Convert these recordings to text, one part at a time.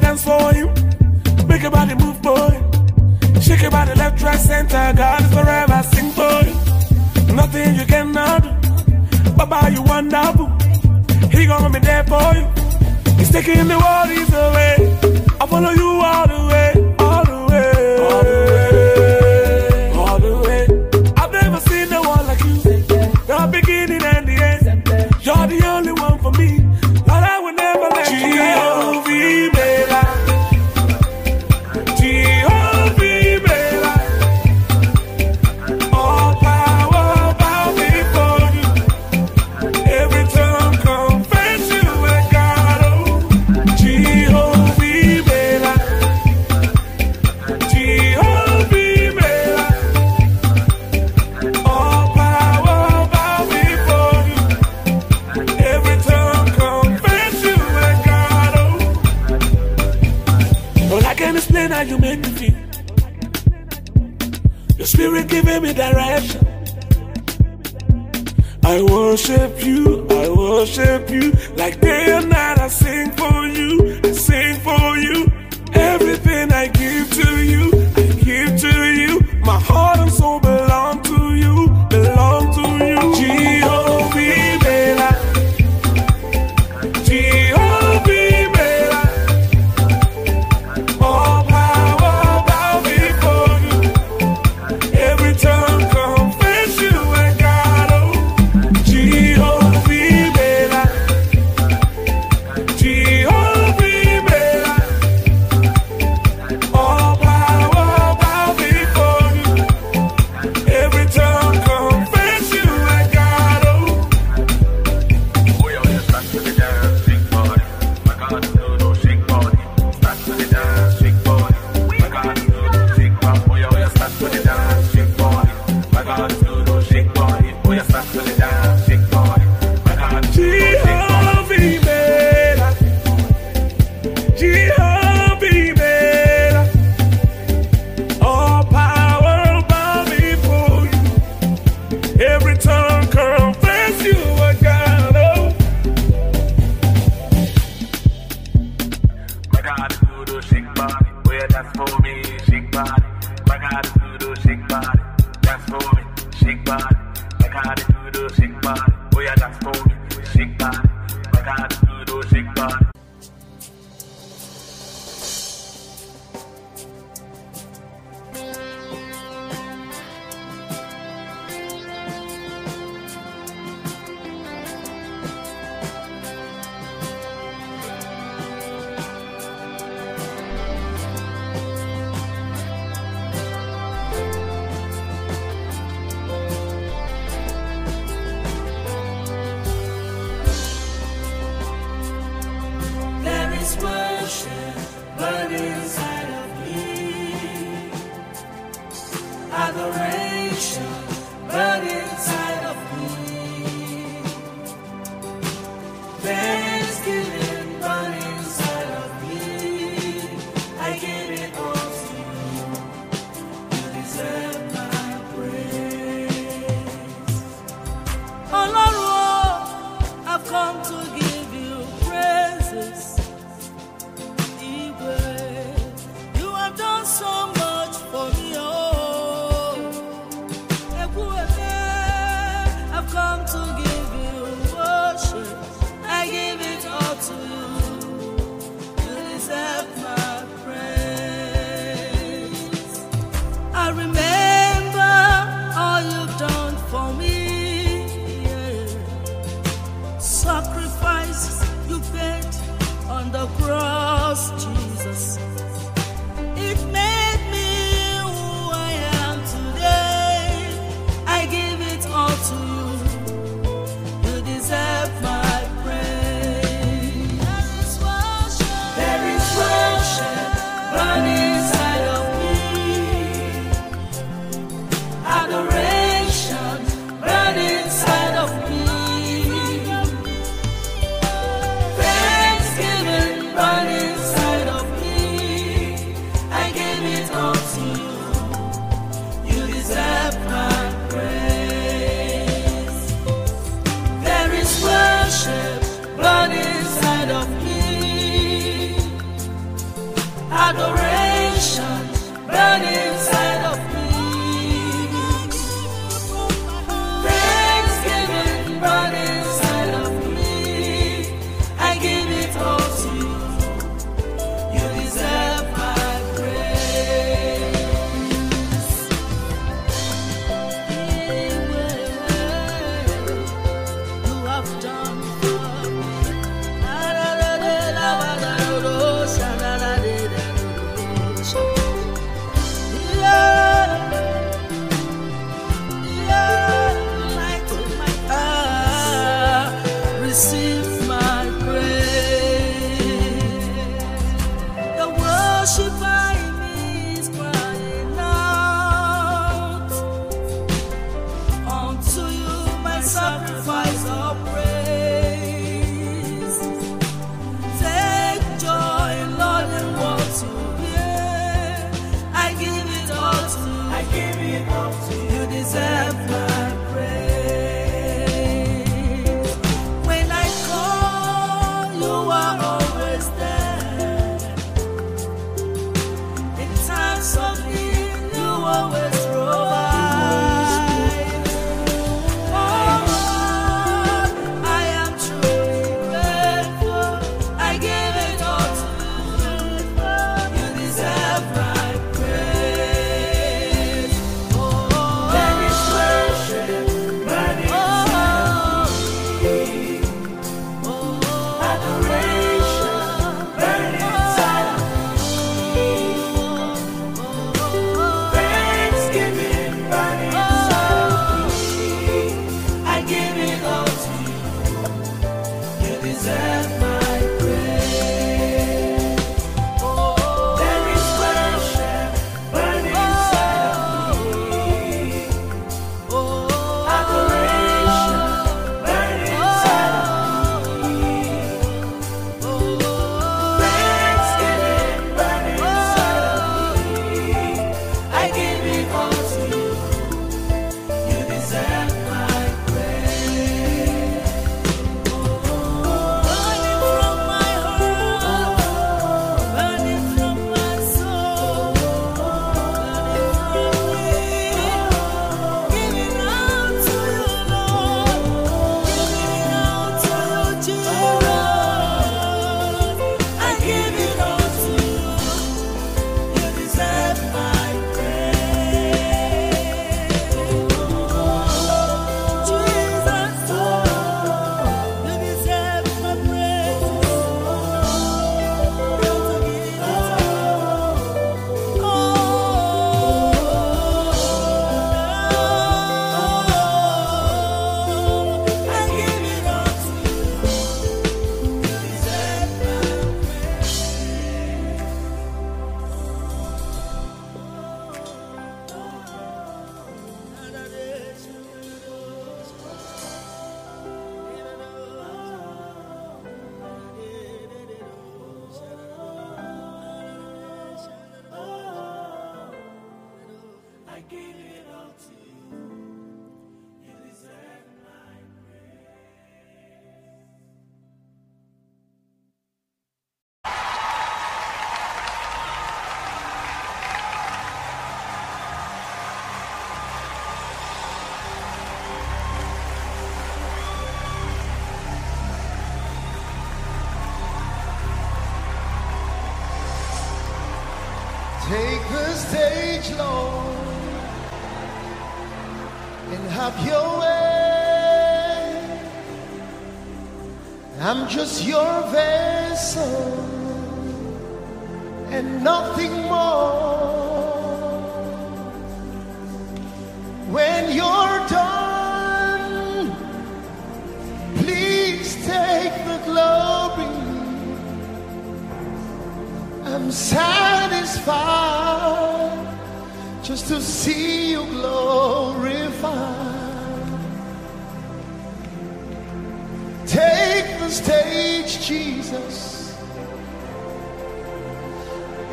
Dance for you. Make your body move, boy. Shake your body left, right, center. God is forever, sing, boy. Nothing you cannot do. Baba, you wonderful. He gonna be there for you. He's taking the worries away. I follow you all the way. spirit giving me direction. I worship you, I worship you. Like day and night, I sing for you, I sing for you. Every Just your vessel and nothing more. When you're done, please take the glory. I'm satisfied just to see you glorified. Take the stage, Jesus,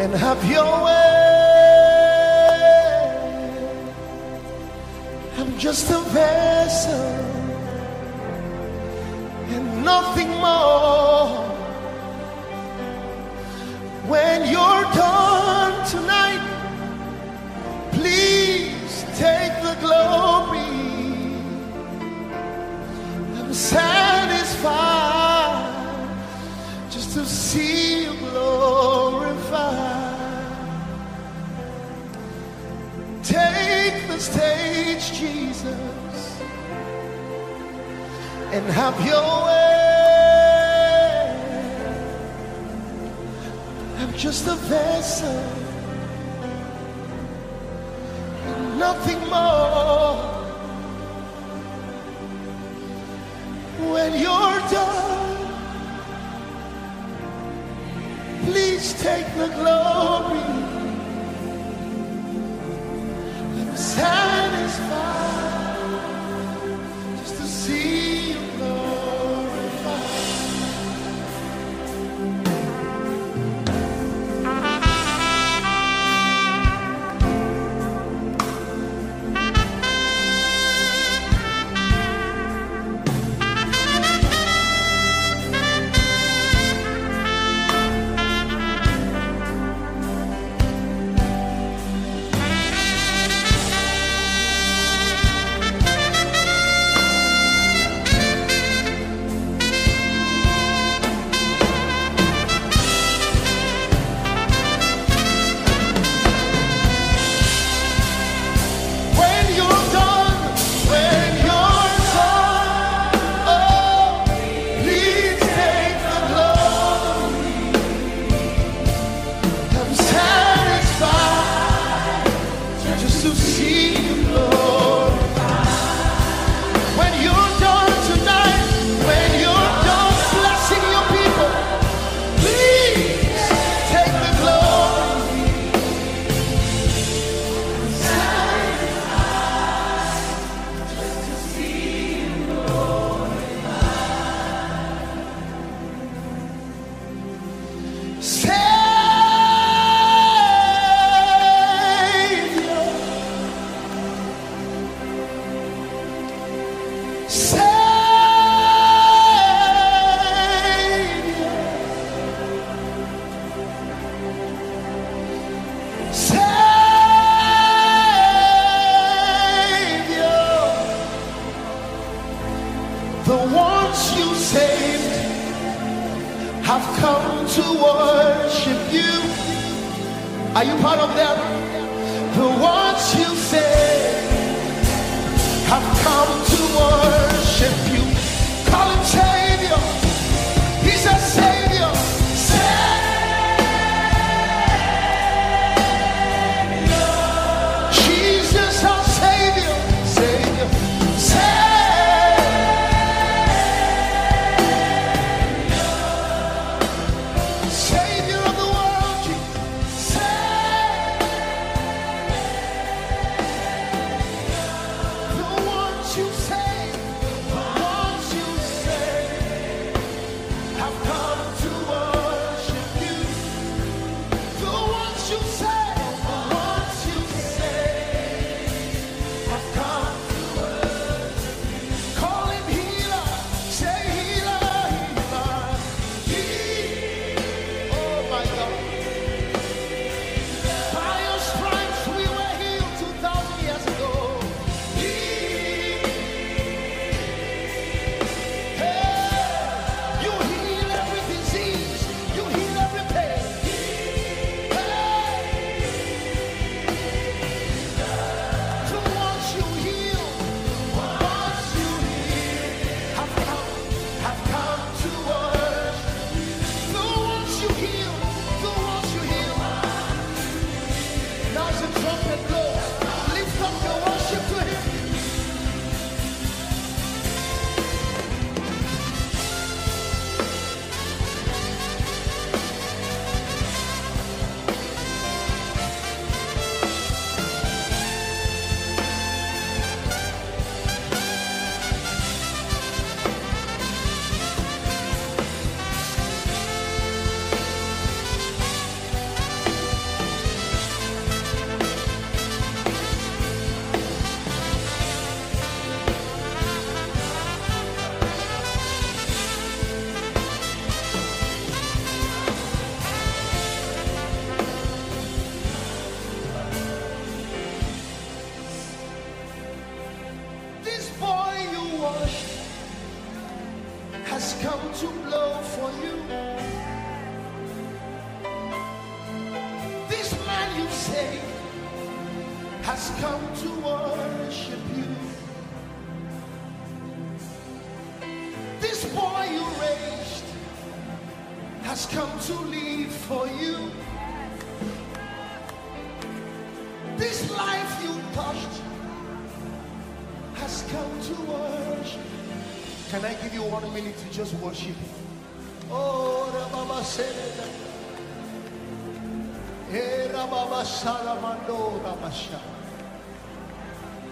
and have your way. I'm just a vessel and nothing more. When you're done tonight, please take the glory. See you glorified. Take the stage, Jesus, and have your way. I'm just a vessel and nothing more. When you're done, please take the glory. Satisfied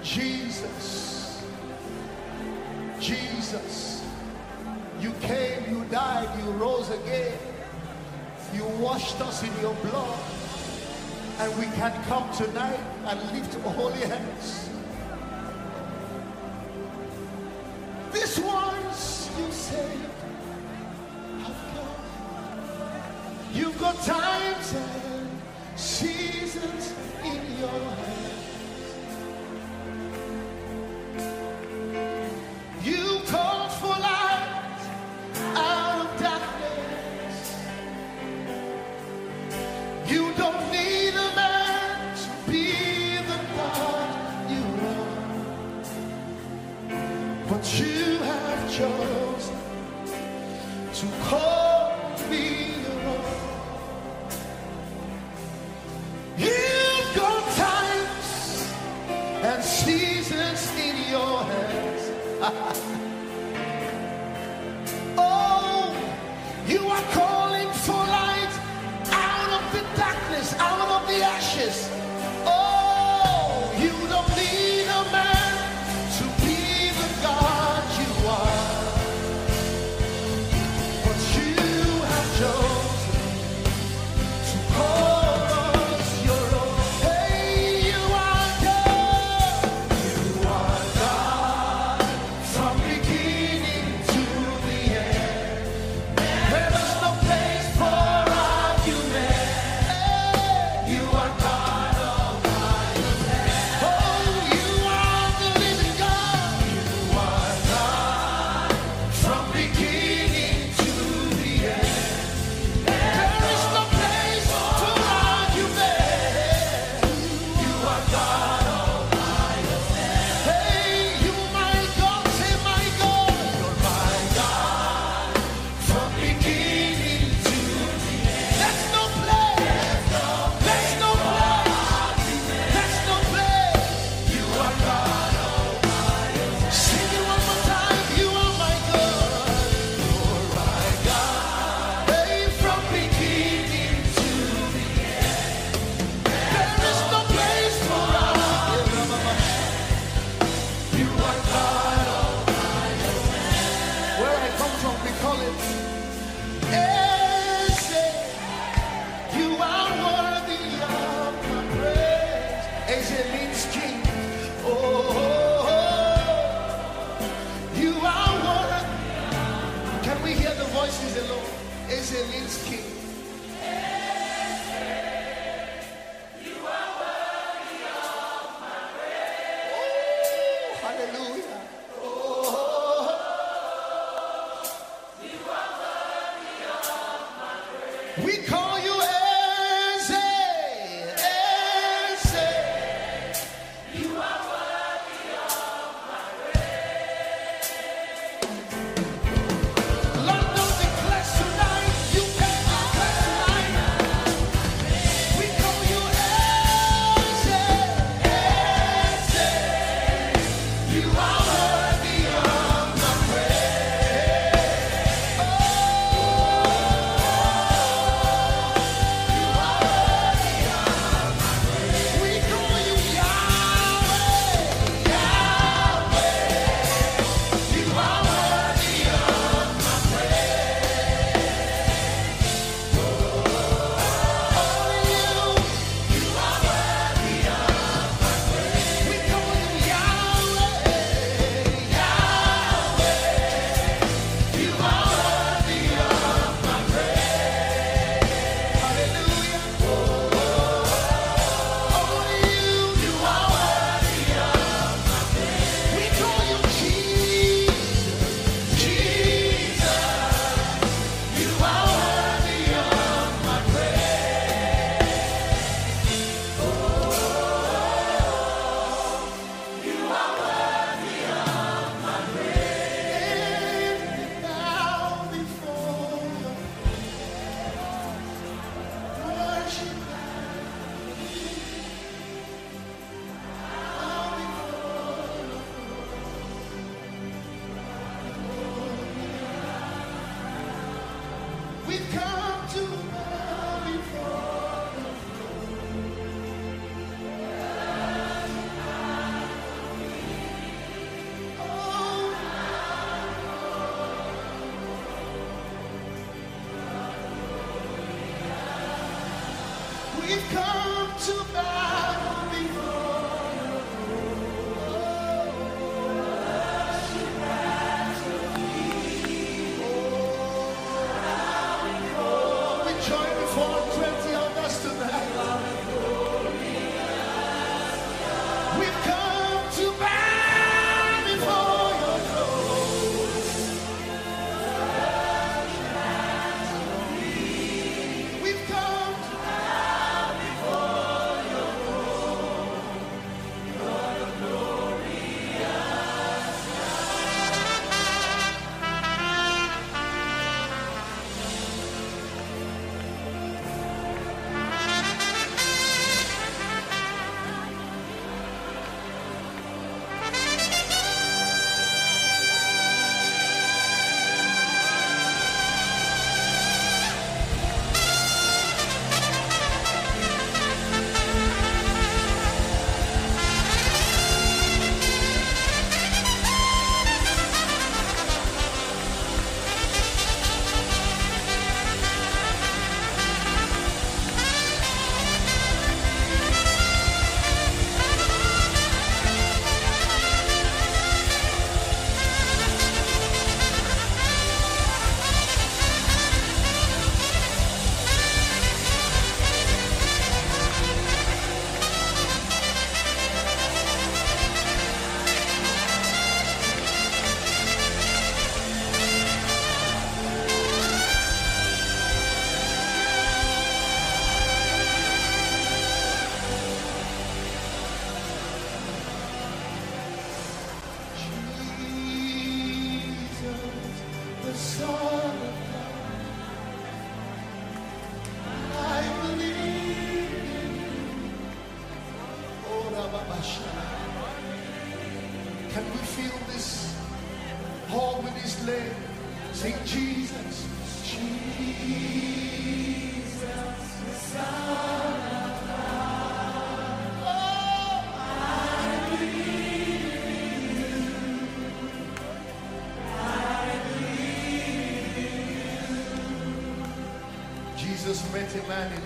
Jesus. Jesus. You came, you died, you rose again. You washed us in your blood. And we can come tonight and lift holy hands.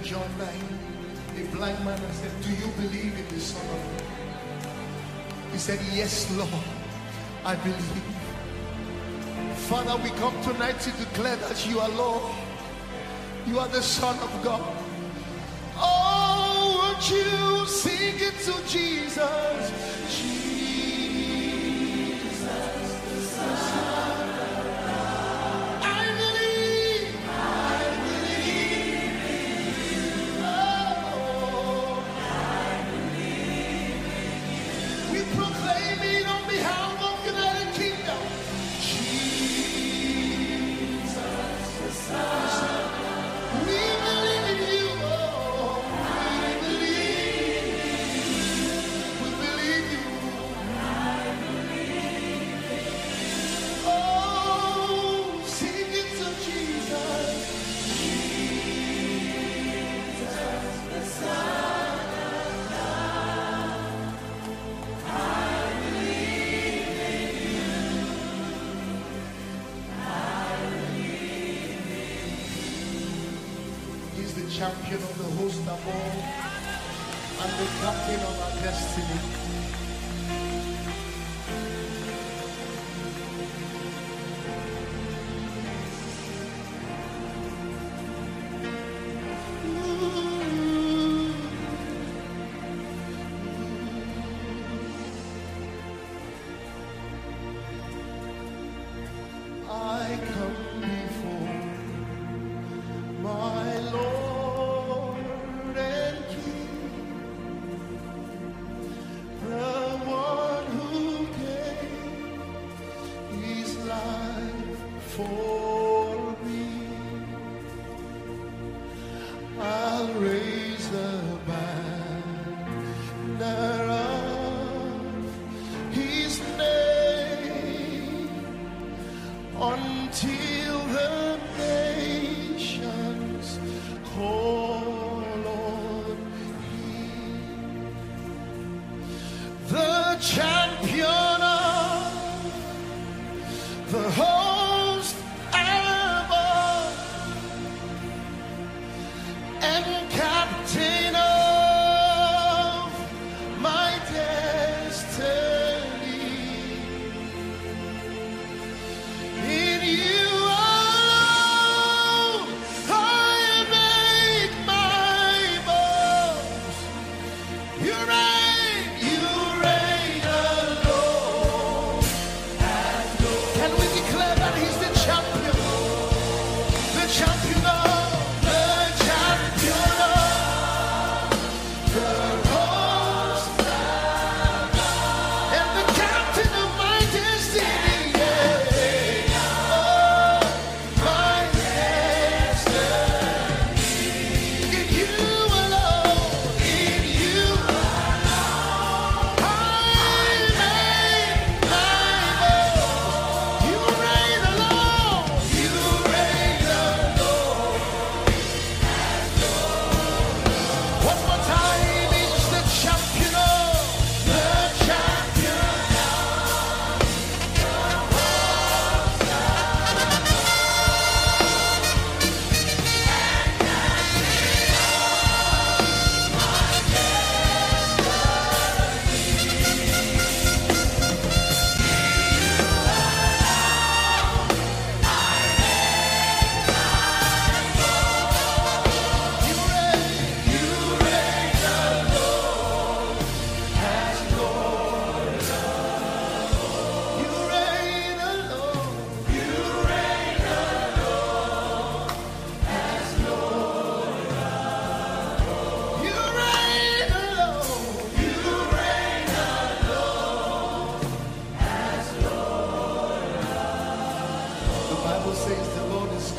John 9, a blind man and said, Do you believe in the Son of God? He said, Yes, Lord, I believe. Father, we come tonight to declare that you are Lord. You are the Son of God. Oh, would you sing it to Jesus? unstoppable and the captain of our destiny.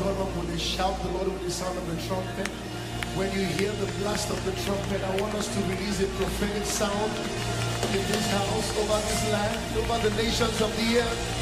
however, when they shout the Lord with the sound of the trumpet, when you hear the blast of the trumpet, I want us to release a prophetic sound in this house, over this land, over the nations of the earth.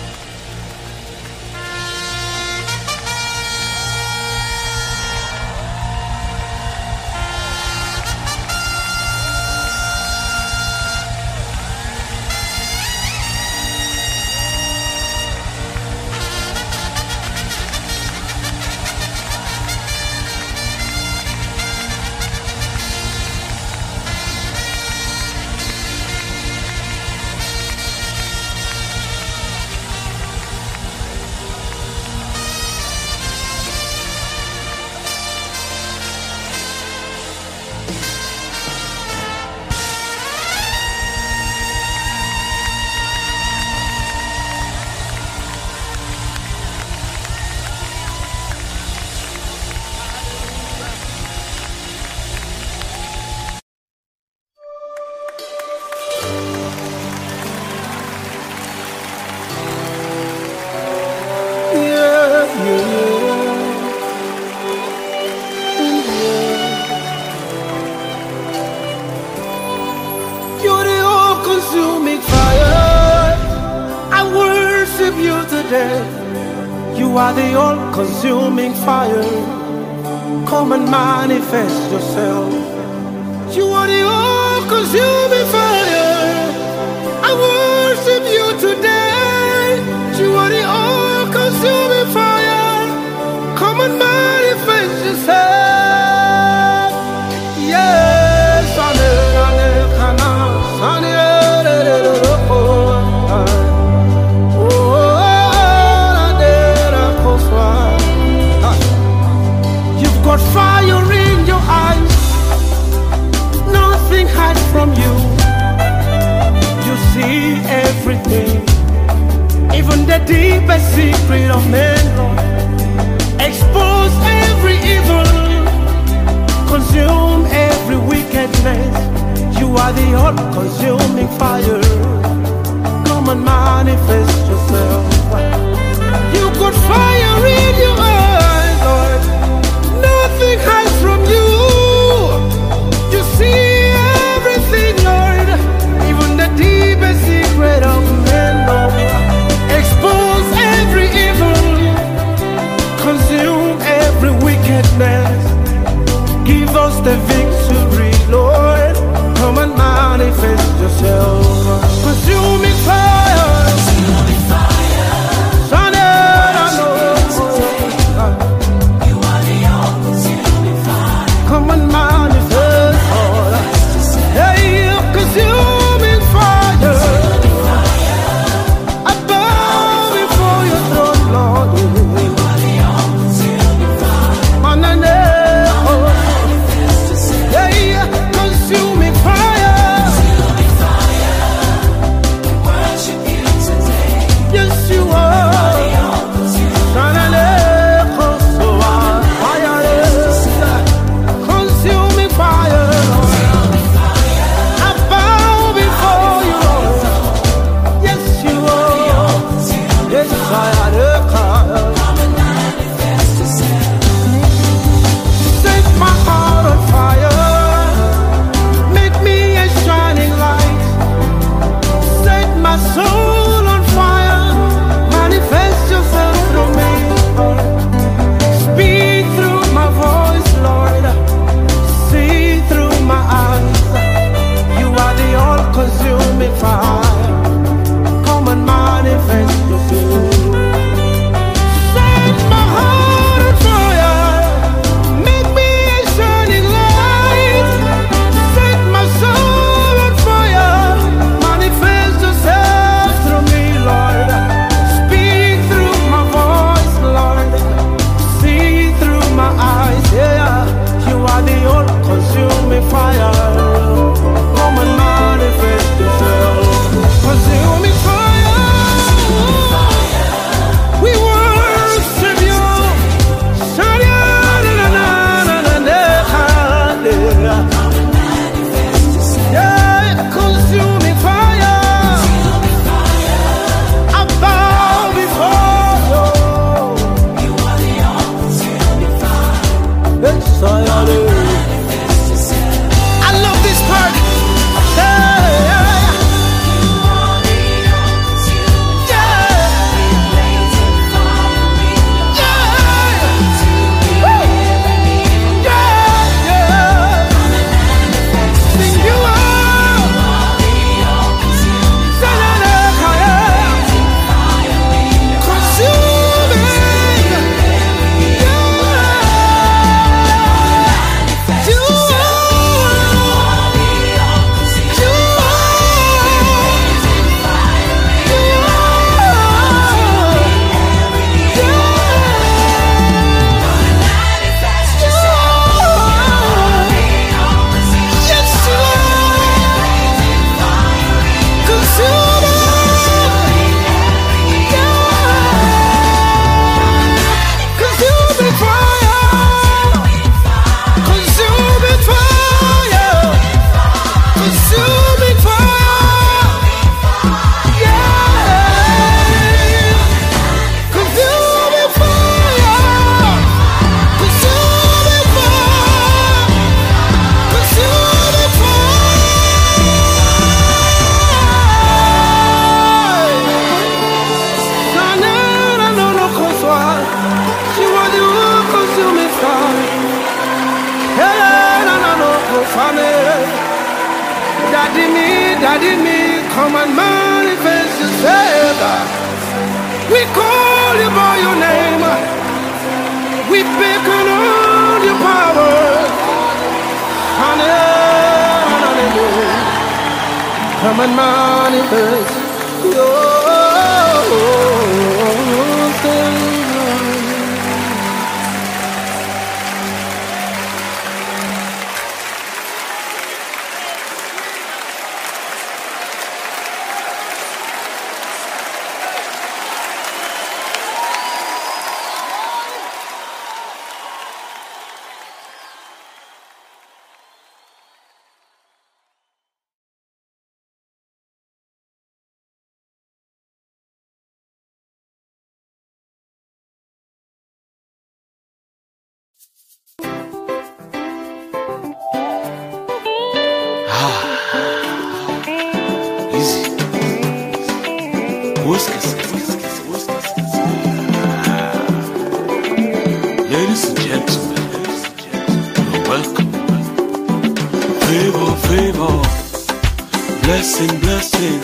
blessing.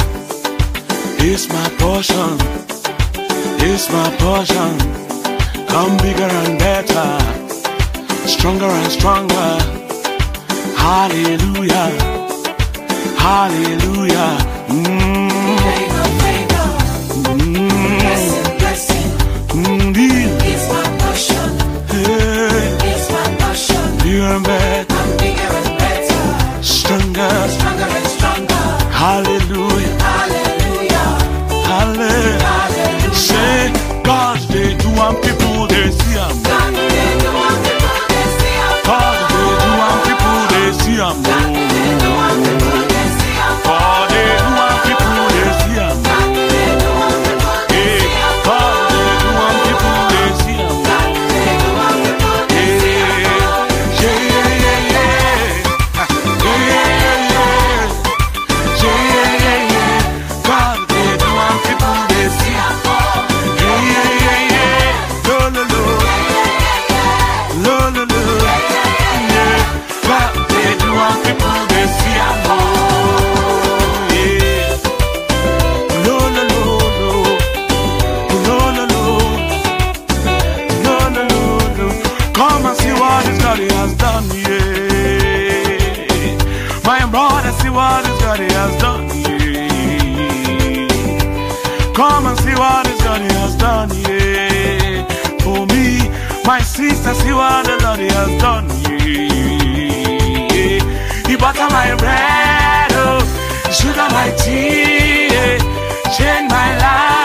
My portion. It's my portion. Come bigger and better. Stronger and stronger. Hallelujah. Hallelujah. Mm. My sister, see what the Lord has done. Yeah. He butter my bread, oh, sugar my tea, yeah. change my life.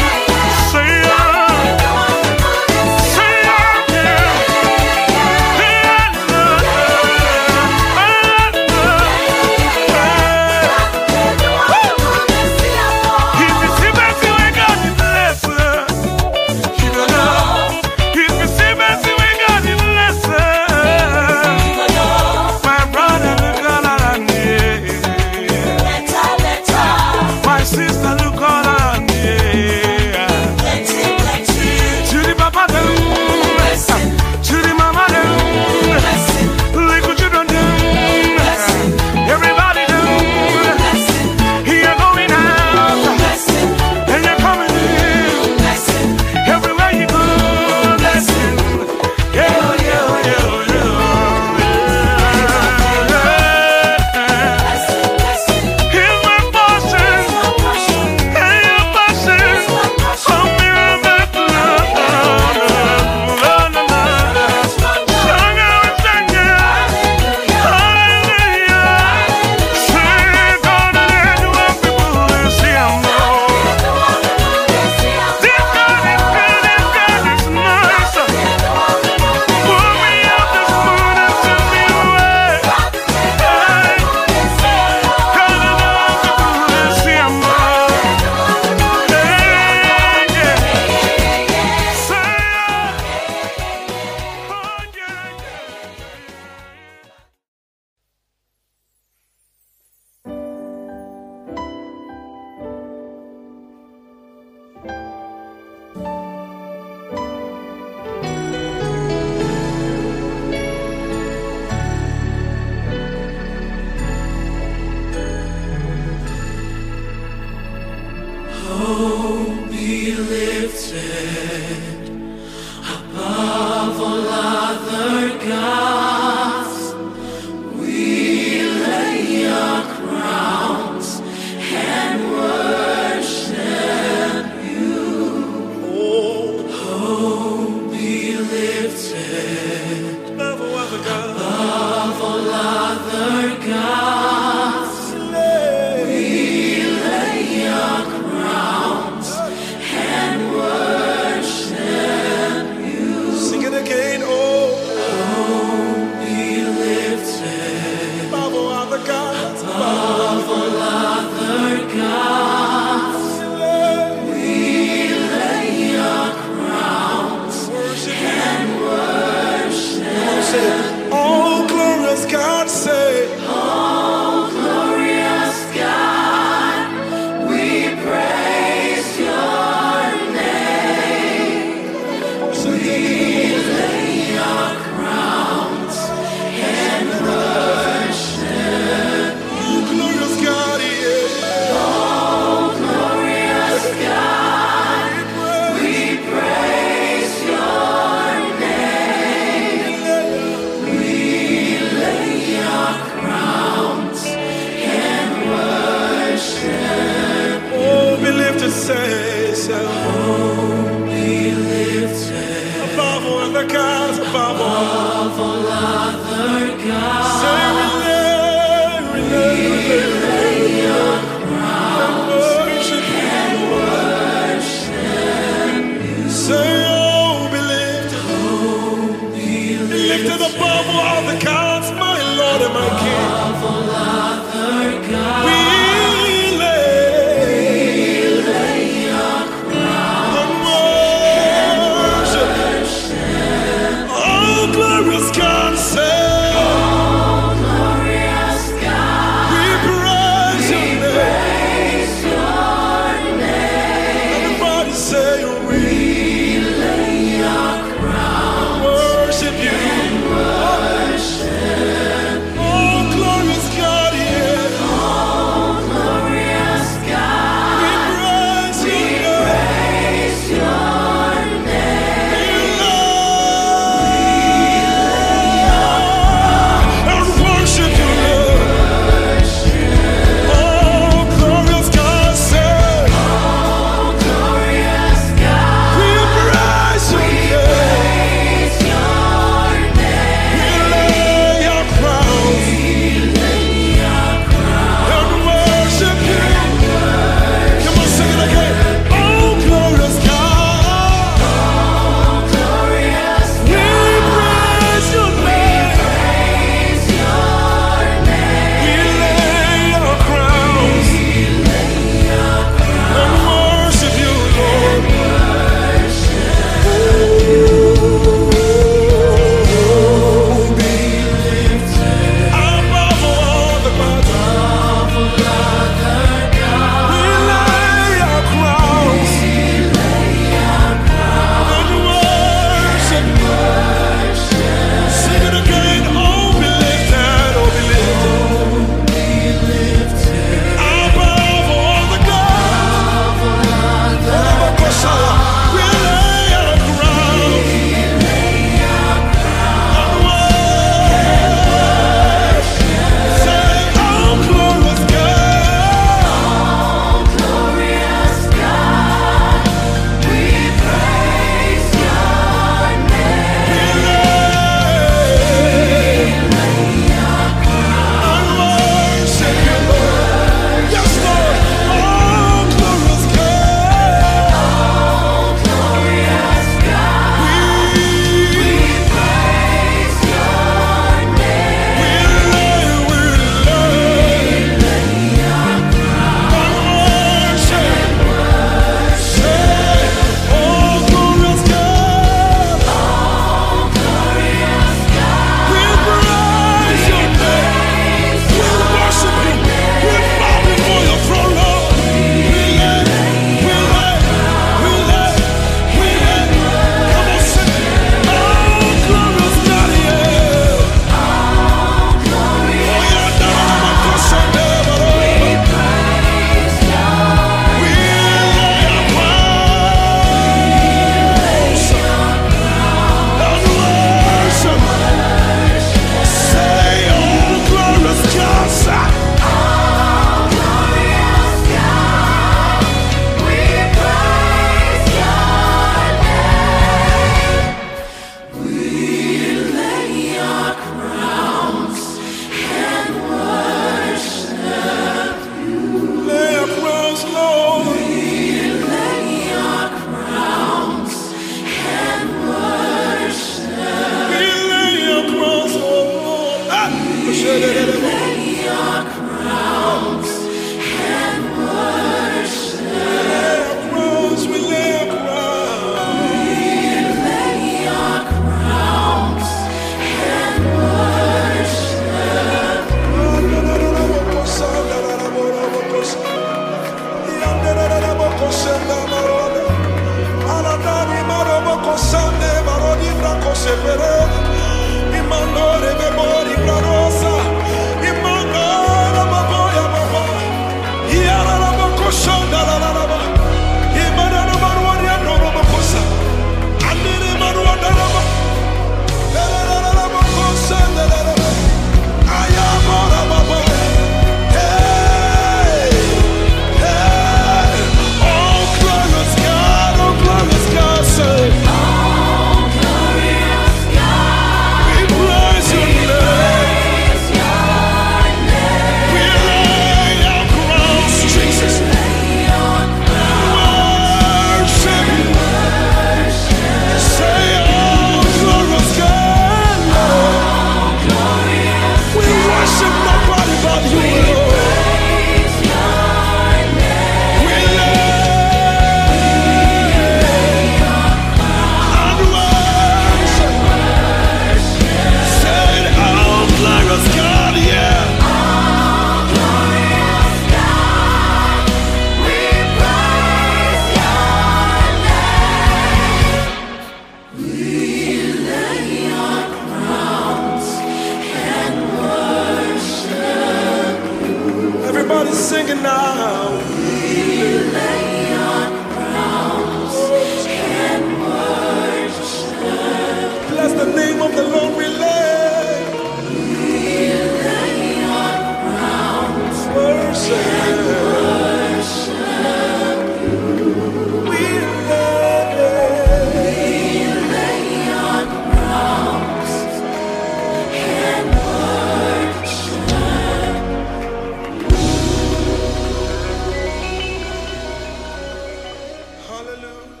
Hallelujah.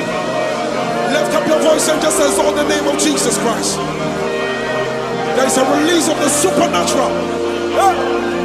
Lift up your voice and just exalt the name of Jesus Christ. There is a release of the supernatural. Hey.